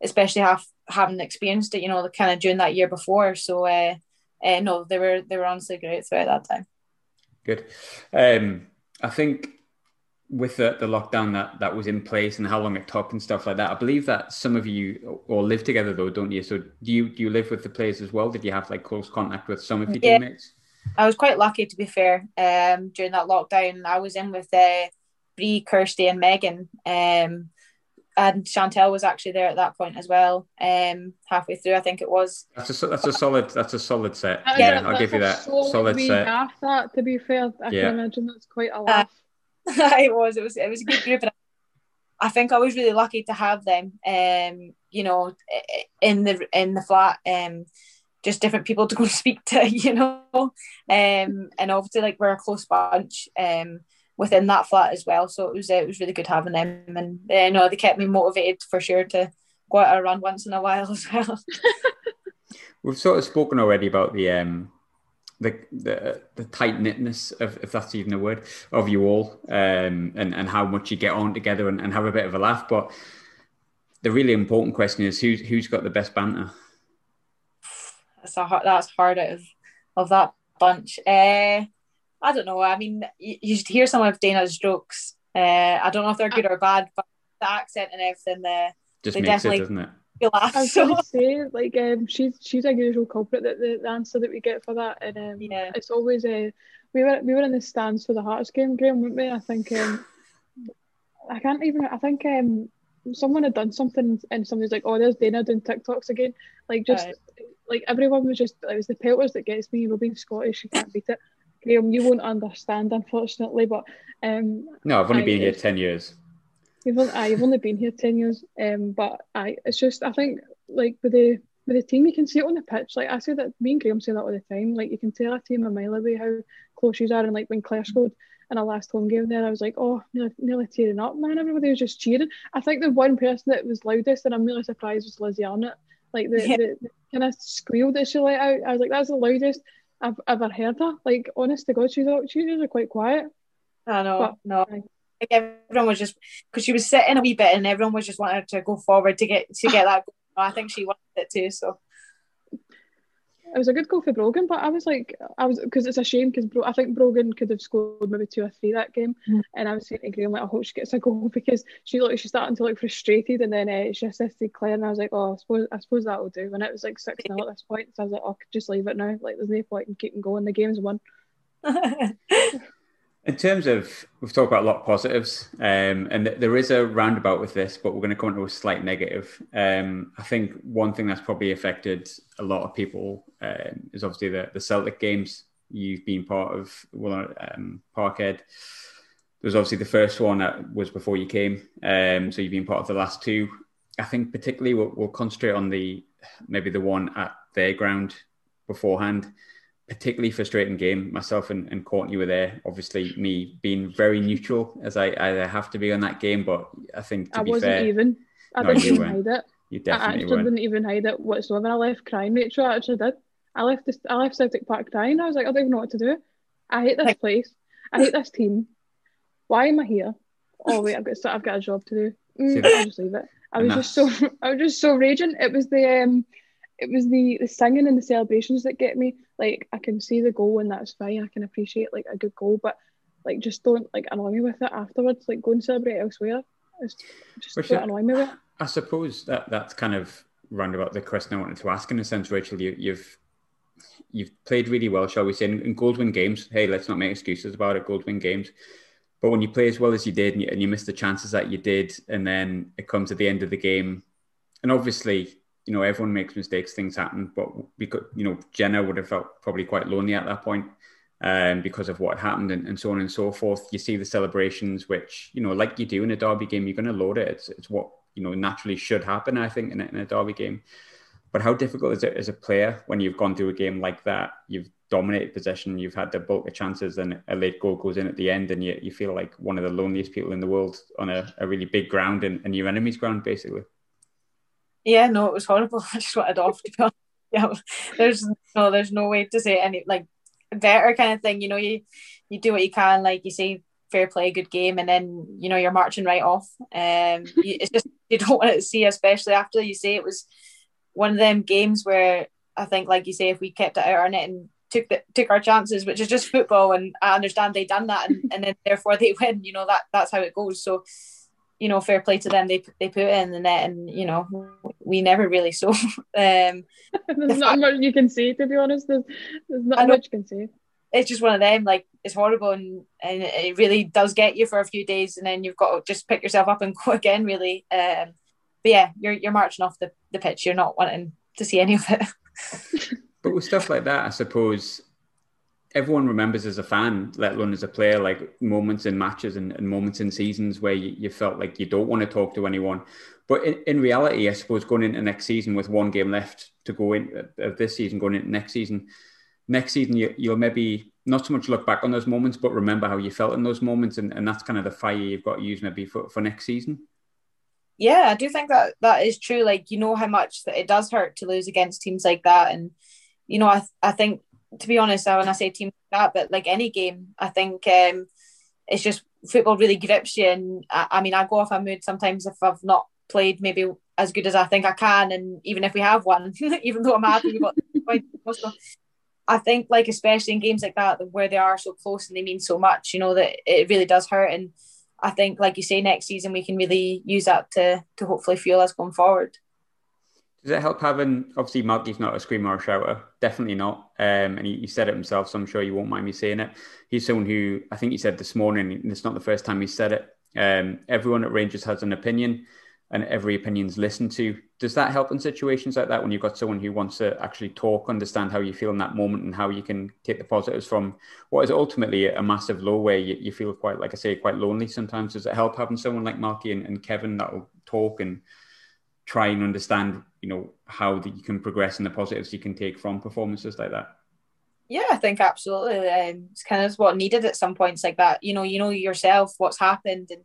especially having experienced it you know kind of during that year before. So uh, uh no they were they were honestly great throughout that time. Good. Um I think with the, the lockdown that, that was in place and how long it took and stuff like that, I believe that some of you all live together though, don't you? So do you do you live with the players as well? Did you have like close contact with some of your yeah. teammates? I was quite lucky to be fair. Um, during that lockdown, I was in with uh, Brie, Kirsty, and Megan. Um, and Chantel was actually there at that point as well. Um, halfway through, I think it was. That's a that's a solid that's a solid set. yeah, I'll give you that solid, solid set. Half that to be fair, I yeah. can imagine that's quite a lot. Uh, it was. It was. It was a good group. And I think I was really lucky to have them. Um, you know, in the in the flat. Um, just different people to go speak to. You know, um, and obviously like we're a close bunch. Um, within that flat as well. So it was it was really good having them, and uh, you know they kept me motivated for sure to go out run once in a while as well. We've sort of spoken already about the um, the the, the tight knitness of if that's even a word of you all um, and and how much you get on together and, and have a bit of a laugh. But the really important question is who's who's got the best banter? That's a hard, that's hard out of of that bunch. Uh, I don't know. I mean you, you should hear some of Dana's jokes. Uh, I don't know if they're good or bad but the accent and everything uh, just they makes definitely, it doesn't it laugh. I was so. going to say, like, um, she's she's a usual culprit that the, the answer that we get for that, and um, yeah. it's always uh, we were we were in the stands for the Hearts game, Graham, weren't we? I think um, I can't even. I think um, someone had done something, and somebody's like, "Oh, there's Dana doing TikToks again." Like, just right. like everyone was just it was the pelters that gets me. We're being Scottish, you can't beat it. Graham, you won't understand, unfortunately, but um, no, I've only I, been here ten years. You've only, I've only been here ten years, um, but I it's just I think like with the with the team you can see it on the pitch. Like I say that me and Graham say that all the time. Like you can tell a team a mile away how close you are, and like when Claire scored in our last home game there, I was like, oh, nearly, nearly tearing up, man. Everybody was just cheering. I think the one person that was loudest, and I'm really surprised, was Lizzie Arnot. Like the, yeah. the, the kind of squeal that she let out. I was like, that's the loudest I've ever heard her. Like honest to God, she's she's usually quite quiet. I know, but, no like everyone was just because she was sitting a wee bit and everyone was just wanting to go forward to get to get that goal. I think she wanted it too. So it was a good goal for Brogan, but I was like, I was because it's a shame because Bro- I think Brogan could have scored maybe two or three that game, mm. and I was saying to Graham like, I hope she gets a goal because she looked she's starting to look frustrated, and then uh, she assisted Claire, and I was like, oh, I suppose I suppose that will do. And it was like six 0 at this point, so I was like, oh, just leave it now. Like there's no point in keeping going. The game's won. In terms of, we've talked about a lot of positives, um, and th- there is a roundabout with this, but we're going to come into a slight negative. Um, I think one thing that's probably affected a lot of people um, is obviously the, the Celtic games. You've been part of well, um, Parkhead. There was obviously the first one that was before you came, um, so you've been part of the last two. I think particularly we'll, we'll concentrate on the maybe the one at their ground beforehand particularly frustrating game. Myself and, and Courtney were there. Obviously, me being very neutral as I, I have to be on that game. But I think to I be wasn't fair, even. I no, didn't even hide it. You definitely I actually weren't. didn't even hide it whatsoever. I left crying. Rachel, I actually did. I left this. I left Celtic Park crying. I was like, I don't even know what to do. I hate this place. I hate this team. Why am I here? Oh wait, I've got I've got a job to do. Mm, I'll just leave it. I was just so I was just so raging. It was the um it was the the singing and the celebrations that get me. Like I can see the goal and that's fine. I can appreciate like a good goal, but like just don't like annoy me with it afterwards. Like go and celebrate elsewhere. It's just Which don't annoy me with it. I suppose that that's kind of roundabout the question I wanted to ask in a sense, Rachel. You, you've you've played really well, shall we say, in, in gold win games. Hey, let's not make excuses about it. Gold win games. But when you play as well as you did and you, and you miss the chances that you did, and then it comes at the end of the game, and obviously you know everyone makes mistakes, things happen, but because you know Jenna would have felt probably quite lonely at that point um, because of what happened and, and, so on and so forth. You see the celebrations, which you know, like you do in a derby game, you're going to load it. It's, it's what you know naturally should happen, I think, in a, in a derby game. But how difficult is it as a player when you've gone through a game like that? You've dominated possession, you've had the bulk of chances, and a late goal goes in at the end, and you, you feel like one of the loneliest people in the world on a, a really big ground and, and your enemy's ground, basically. Yeah, no, it was horrible. I just wanted off to be honest. Yeah, there's no, there's no way to say any like better kind of thing. You know, you you do what you can, like you say, fair play, good game, and then you know you're marching right off. Um, you, it's just you don't want to see, especially after you say it was one of them games where I think, like you say, if we kept it out our net and took the, took our chances, which is just football, and I understand they done that, and, and then therefore they win. You know that that's how it goes. So, you know, fair play to them. They they put it in the net, and you know we never really saw. um, there's the not fact, much you can say, to be honest. There's, there's not much you can say. It's just one of them. Like it's horrible, and and it really does get you for a few days, and then you've got to just pick yourself up and go again. Really. Um, but yeah, you're you're marching off the, the pitch. You're not wanting to see any of it. but with stuff like that, I suppose everyone remembers as a fan, let alone as a player, like moments in matches and, and moments in seasons where you, you, felt like you don't want to talk to anyone. But in, in, reality, I suppose going into next season with one game left to go in uh, this season, going into next season, next season you, will maybe not so much look back on those moments, but remember how you felt in those moments, and, and that's kind of the fire you've got to use maybe for, for next season yeah, I do think that that is true. Like you know how much that it does hurt to lose against teams like that, and you know I I think to be honest, I when I say teams like that, but like any game, I think um, it's just football really grips you. And I, I mean, I go off a mood sometimes if I've not played maybe as good as I think I can, and even if we have won, even though I'm happy we got I think like especially in games like that where they are so close and they mean so much, you know that it really does hurt and I think, like you say, next season we can really use that to to hopefully fuel us going forward. Does it help having obviously Malky's not a screamer or a shouter, definitely not. Um, and he, he, said it himself, so I'm sure you won't mind me saying it. He's someone who I think he said this morning, and it's not the first time he said it. Um, everyone at Rangers has an opinion, and every opinion's listened to. Does that help in situations like that when you've got someone who wants to actually talk, understand how you feel in that moment, and how you can take the positives from what is ultimately a massive low where you, you feel quite, like I say, quite lonely sometimes? Does it help having someone like Marky and, and Kevin that will talk and try and understand, you know, how that you can progress and the positives you can take from performances like that? Yeah, I think absolutely. Um, it's kind of what needed at some points like that. You know, you know yourself what's happened and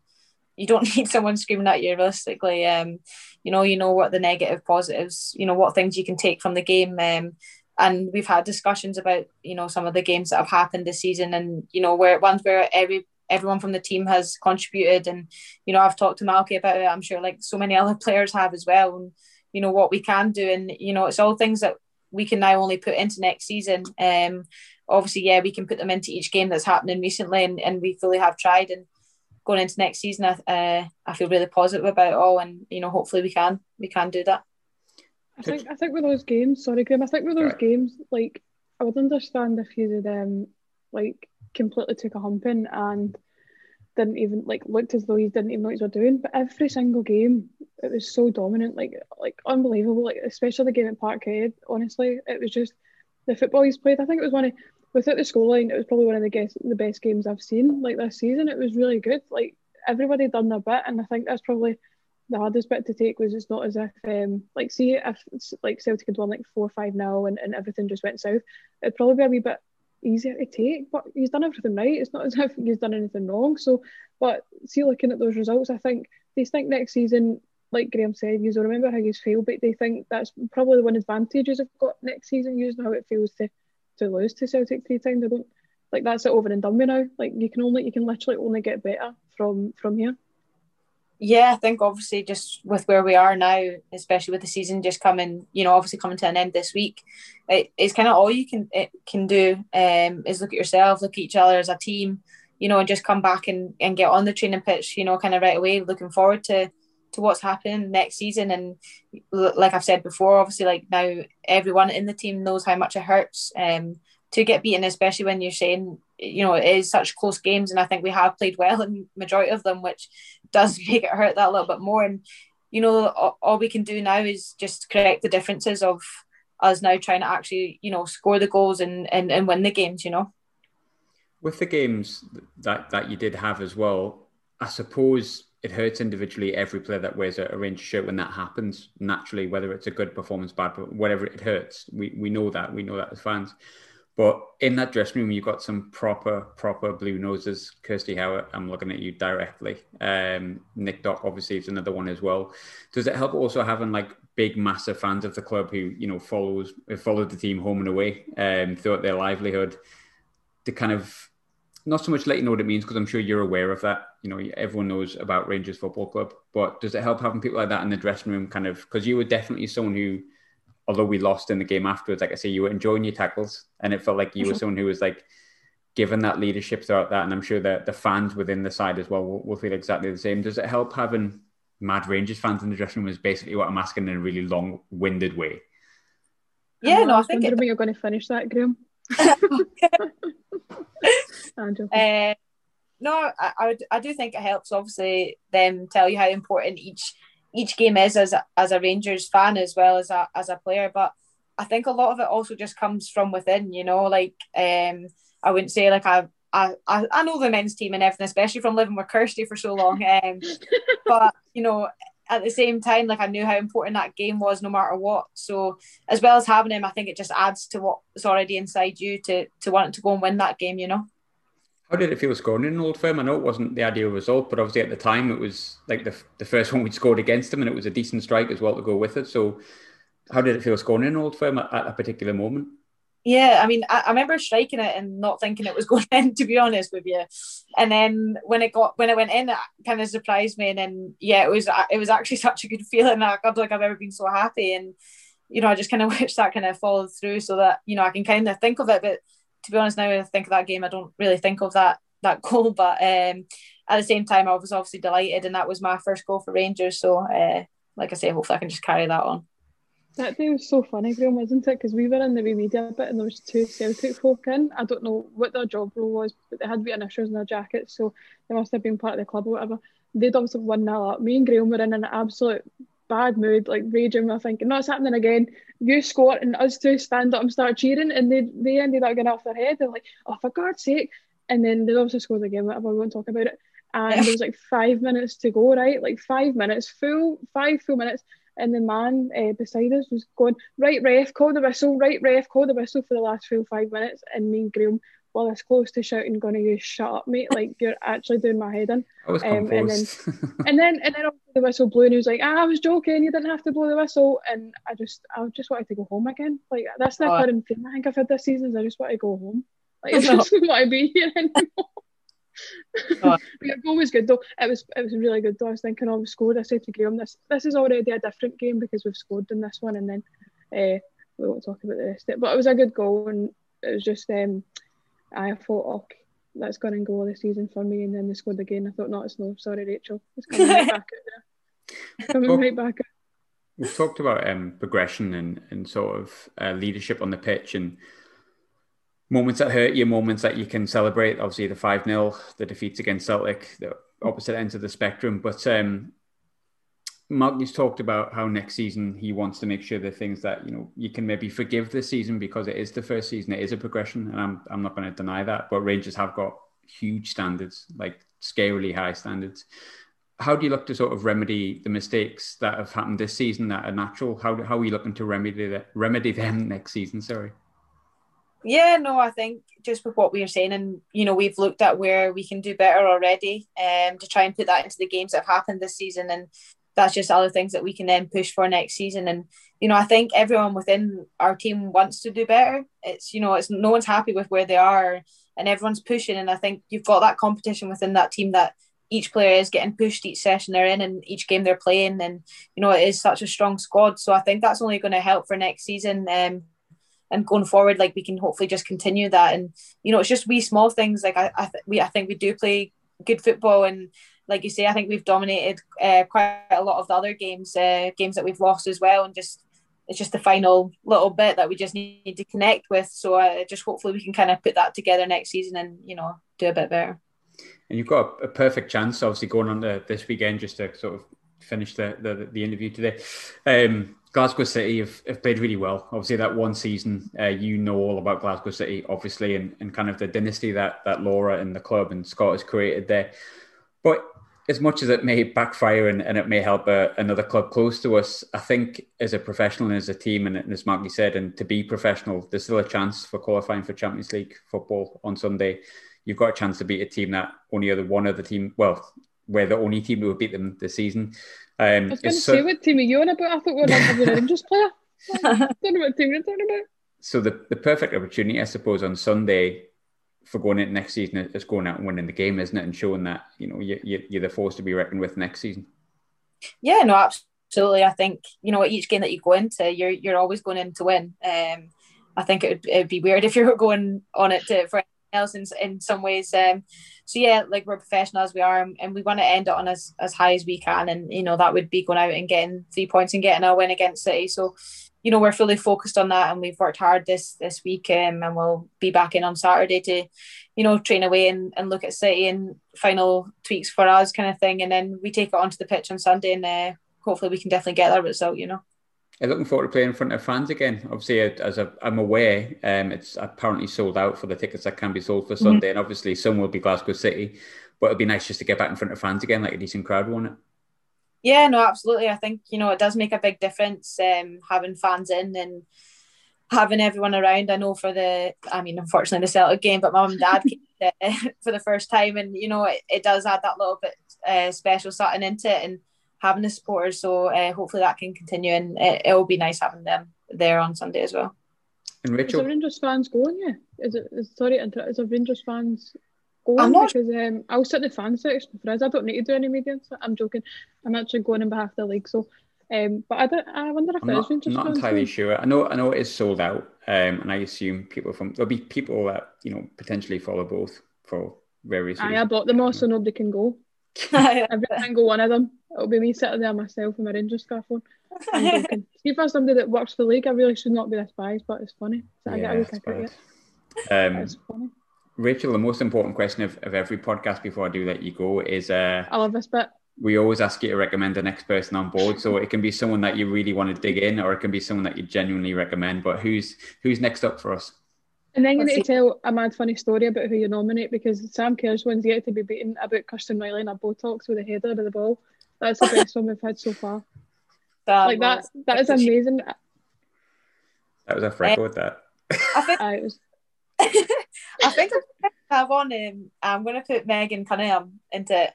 you don't need someone screaming at you realistically. Um, you know, you know what the negative positives, you know, what things you can take from the game. Um, and we've had discussions about, you know, some of the games that have happened this season and, you know, where ones where every everyone from the team has contributed and, you know, I've talked to Malky about it. I'm sure like so many other players have as well. And, you know, what we can do. And, you know, it's all things that we can now only put into next season. Um obviously, yeah, we can put them into each game that's happening recently and, and we fully have tried and going into next season, I, uh, I feel really positive about it all, and you know, hopefully we can we can do that. I think I think with those games, sorry, Graham, I think with those right. games, like I would understand if you did um like completely took a humping and didn't even like looked as though he didn't even know what he was doing. But every single game, it was so dominant, like like unbelievable. Like especially the game at Parkhead. Honestly, it was just the football he's played. I think it was one of without the scoreline, it was probably one of the guess, the best games I've seen like this season. It was really good. Like everybody done their bit, and I think that's probably the hardest bit to take was it's not as if um like see if like Celtic had won like four five now and, and everything just went south, it'd probably be a wee bit easier to take. But he's done everything right. It's not as if he's done anything wrong. So, but see, looking at those results, I think they think next season. Like Graham said, you will remember how you feel, but they think that's probably the one advantage you've got next season, using how it feels to to lose to Celtic three times. I don't like that's it over and done with now. Like you can only you can literally only get better from from here. Yeah, I think obviously just with where we are now, especially with the season just coming, you know, obviously coming to an end this week, it, it's kind of all you can it can do um, is look at yourself, look at each other as a team, you know, and just come back and, and get on the training pitch, you know, kind of right away. Looking forward to to what's happening next season. And like I've said before, obviously, like now everyone in the team knows how much it hurts um, to get beaten, especially when you're saying, you know, it is such close games. And I think we have played well in majority of them, which does make it hurt that little bit more. And you know, all, we can do now is just correct the differences of us now trying to actually, you know, score the goals and, and, and win the games, you know. With the games that, that you did have as well, I suppose it hurts individually every player that wears a, a Rangers shirt when that happens naturally, whether it's a good performance, bad, whatever it hurts. We, we know that. We know that as fans. But in that dressing room, you've got some proper, proper blue noses. Kirsty Howat, I'm looking at you directly. Um, Nick Dock, obviously, is another one as well. Does it help also having like big, massive fans of the club who, you know, follows followed the team home and away um, throughout their livelihood to kind of not so much let you know what it means because I'm sure you're aware of that. You know, everyone knows about Rangers Football Club, but does it help having people like that in the dressing room? Kind of because you were definitely someone who although we lost in the game afterwards, like I say, you were enjoying your tackles, and it felt like you were someone who was like given that leadership throughout that. And I'm sure that the fans within the side as well will, will feel exactly the same. Does it help having mad Rangers fans in the dressing room? Is basically what I'm asking in a really long-winded way. Yeah, no, I think it... you're going to finish that, Graham. uh, no, I, I, I do think it helps. Obviously, them tell you how important each each game is as a, as a Rangers fan as well as a as a player. But I think a lot of it also just comes from within. You know, like um, I wouldn't say like I. I, I know the men's team and everything, especially from living with Kirsty for so long. Um, but you know, at the same time, like I knew how important that game was, no matter what. So as well as having him, I think it just adds to what's already inside you to to want to go and win that game. You know. How did it feel scoring in Old Firm? I know it wasn't the ideal result, but obviously at the time it was like the, the first one we'd scored against them, and it was a decent strike as well to go with it. So, how did it feel scoring in Old Firm at, at a particular moment? Yeah, I mean, I, I, remember striking it and not thinking it was going in, to be honest with you. And then when it got when it went in, it kind of surprised me. And then yeah, it was it was actually such a good feeling. I don't like I've ever been so happy. And you know, I just kind of wish that kind of followed through so that you know I can kind of think of it, but to be honest, now I think of that game, I don't really think of that that goal. But um, at the same time, I was obviously delighted, and that was my first goal for Rangers. So, uh, like I say, hopefully I can just carry that on. That day was so funny, Graham, wasn't it? Because we were in the wee media bit and there was two Celtic folk in. I don't know what their job role was, but they had wee initials in their jackets, so they must have been part of the club or whatever. They'd obviously won that up. Me and Graham were in an absolute bad mood, like raging. We're thinking, no, it's happening again. You score and us two stand up and start cheering, and they they ended up getting off their head. They're like, oh, for God's sake! And then they obviously scored again. Whatever, we won't talk about it. And there was like five minutes to go, right? Like five minutes, full five full minutes. And the man uh, beside us was going, right, ref, call the whistle, right, ref, call the whistle for the last full five minutes. And me and Graham well, it's close to shouting, "Gonna you shut up, mate!" Like you're actually doing my head in. I was um, and then, and then, and then the whistle blew, and he was like, ah, "I was joking. You didn't have to blow the whistle." And I just, I just wanted to go home again. Like that's the oh. current thing I think I've had this season. Is I just want to go home. Like I just don't want to be here anymore. oh. your goal was good though. It was it was really good though. I was thinking, oh, we scored. I said to Graham, this this is already a different game because we've scored in this one, and then uh, we won't talk about the rest of it. But it was a good goal, and it was just um, I thought, oh, that's going to go the season for me. And then they scored again. I thought, no, it's no. Sorry, Rachel. It's coming right back out there. Coming well, right back out. We've talked about um, progression and, and sort of uh, leadership on the pitch and moments that hurt you, moments that you can celebrate. Obviously, the 5 0, the defeats against Celtic, the opposite ends of the spectrum. But um, Martin's talked about how next season he wants to make sure the things that you know you can maybe forgive this season because it is the first season, it is a progression, and I'm I'm not going to deny that. But Rangers have got huge standards, like scarily high standards. How do you look to sort of remedy the mistakes that have happened this season that are natural? How how are you looking to remedy that remedy them next season? Sorry. Yeah, no, I think just with what we were saying, and you know, we've looked at where we can do better already, um, to try and put that into the games that have happened this season, and that's just other things that we can then push for next season. And you know, I think everyone within our team wants to do better. It's you know, it's no one's happy with where they are, and everyone's pushing. And I think you've got that competition within that team that each player is getting pushed each session they're in and each game they're playing. And you know, it is such a strong squad. So I think that's only going to help for next season. Um, and going forward, like we can hopefully just continue that. And you know, it's just wee small things. Like I, I th- we, I think we do play good football and like you say, I think we've dominated uh, quite a lot of the other games, uh, games that we've lost as well, and just it's just the final little bit that we just need to connect with. So uh, just hopefully we can kind of put that together next season and you know do a bit better. And you've got a perfect chance, obviously, going on to this weekend just to sort of finish the, the, the interview today. Um, Glasgow City have, have, played really well. Obviously, that one season, uh, you know all about Glasgow City, obviously, and, and kind of the dynasty that that Laura and the club and Scott has created there. But as much as it may backfire and, and it may help a, another club close to us, I think as a professional and as a team, and, and as Malky said, and to be professional, there's still a chance for qualifying for Champions League football on Sunday. You've got a chance to beat a team that only other one other team, well, we're the only team who will beat them this season. Um, I was going to so, say, what team are you on about? I thought we were having a Rangers player. I don't know what team you're talking about. So the, the perfect opportunity, I suppose, on Sunday for going into next season is going out and winning the game, isn't it? And showing that you know you, you, are the force to be reckoned with next season. Yeah, no, absolutely. I think you know each game that you go into, you're you're always going in to win. Um, I think it would it'd be weird if you're going on it to, for else in, in some ways. Um, so yeah, like we're professional as we are, and we want to end it on as, as high as we can, and you know that would be going out and getting three points and getting a win against City. So you know we're fully focused on that and we've worked hard this this week um, and we'll be back in on Saturday to you know train away and, and look at City and final tweaks for us kind of thing and then we take it onto the pitch on Sunday and uh, hopefully we can definitely get that result you know I'm looking forward to playing in front of fans again. Obviously, as I'm aware, um, it's apparently sold out for the tickets that can be sold for Sunday, mm-hmm. and obviously some will be Glasgow City. But it'd be nice just to get back in front of fans again, like a decent crowd, won't it? Yeah, no, absolutely. I think you know it does make a big difference um, having fans in and having everyone around. I know for the, I mean, unfortunately the Celtic game, but mum and dad came for the first time, and you know it, it does add that little bit uh, special something into it, and having the supporters. So uh, hopefully that can continue, and it, it will be nice having them there on Sunday as well. And Rachel, is the Rangers fans going? Yeah, is it? Is, sorry, is the Rangers fans going not... because um, I'll sit in the fan section for us. I don't need to do any media. So I'm joking. I'm actually going on behalf of the league. So, um, but I, don't, I wonder if I'm not, I'm not entirely sure. I know I know it is sold out, um, and I assume people from there'll be people that you know potentially follow both for various. reasons. I bought them all so nobody can go. Every single one of them. It'll be me sitting there myself in my Rangers scarf on. See, for somebody that works for the league, I really should not be this biased, but it's funny. So yeah, I get a wee kick at. Um, it's funny. Rachel, the most important question of, of every podcast before I do let you go is uh, I love this bit. We always ask you to recommend the next person on board. So it can be someone that you really want to dig in, or it can be someone that you genuinely recommend. But who's who's next up for us? And then you need to tell a mad funny story about who you nominate because Sam Kerr's one's yet to be beaten about Kirsten Reilly and a Botox with a header of the ball. That's the best one we've had so far. That like that that is amazing. That was a record. That I think I was I think I have on um, I'm going to put Megan Cunningham into it.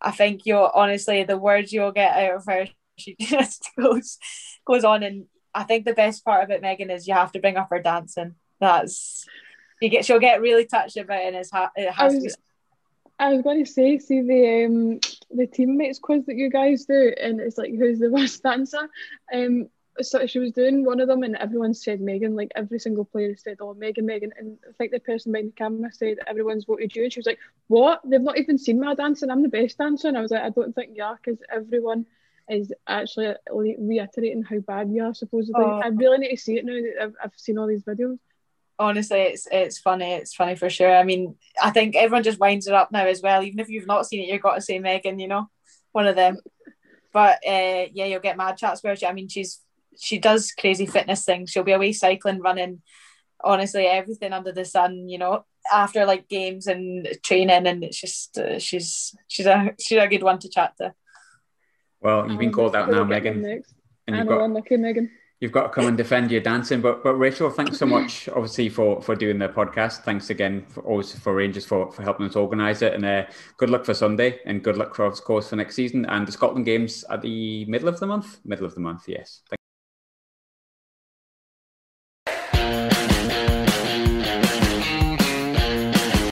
I think you're honestly the words you'll get out of her. She just goes goes on, and I think the best part about Megan is you have to bring up her dancing. That's you get she'll get really touched about it. And it's ha- it has I was, to be. I was going to say, see the um, the teammates quiz that you guys do, and it's like who's the worst dancer. Um, so she was doing one of them and everyone said Megan, like every single player said, Oh Megan, Megan and I think the person behind the camera said everyone's voted you and she was like, What? They've not even seen my dance and I'm the best dancer and I was like, I don't think you are because everyone is actually reiterating how bad you are supposedly. Oh. I really need to see it now that I've, I've seen all these videos. Honestly, it's it's funny. It's funny for sure. I mean, I think everyone just winds it up now as well. Even if you've not seen it, you've got to say Megan. You know, one of them. But uh, yeah, you'll get mad chats about she. I mean, she's she does crazy fitness things. She'll be away cycling, running, honestly everything under the sun. You know, after like games and training, and it's just uh, she's she's a she's a good one to chat to. Well, you've been called out now, Megan. And you've got, unlucky, Megan. You've got to come and defend your dancing, but but Rachel, thanks so much, obviously for for doing the podcast. Thanks again for always for Rangers for for helping us organise it, and uh, good luck for Sunday, and good luck for of course for next season and the Scotland games at the middle of the month. Middle of the month, yes. Thank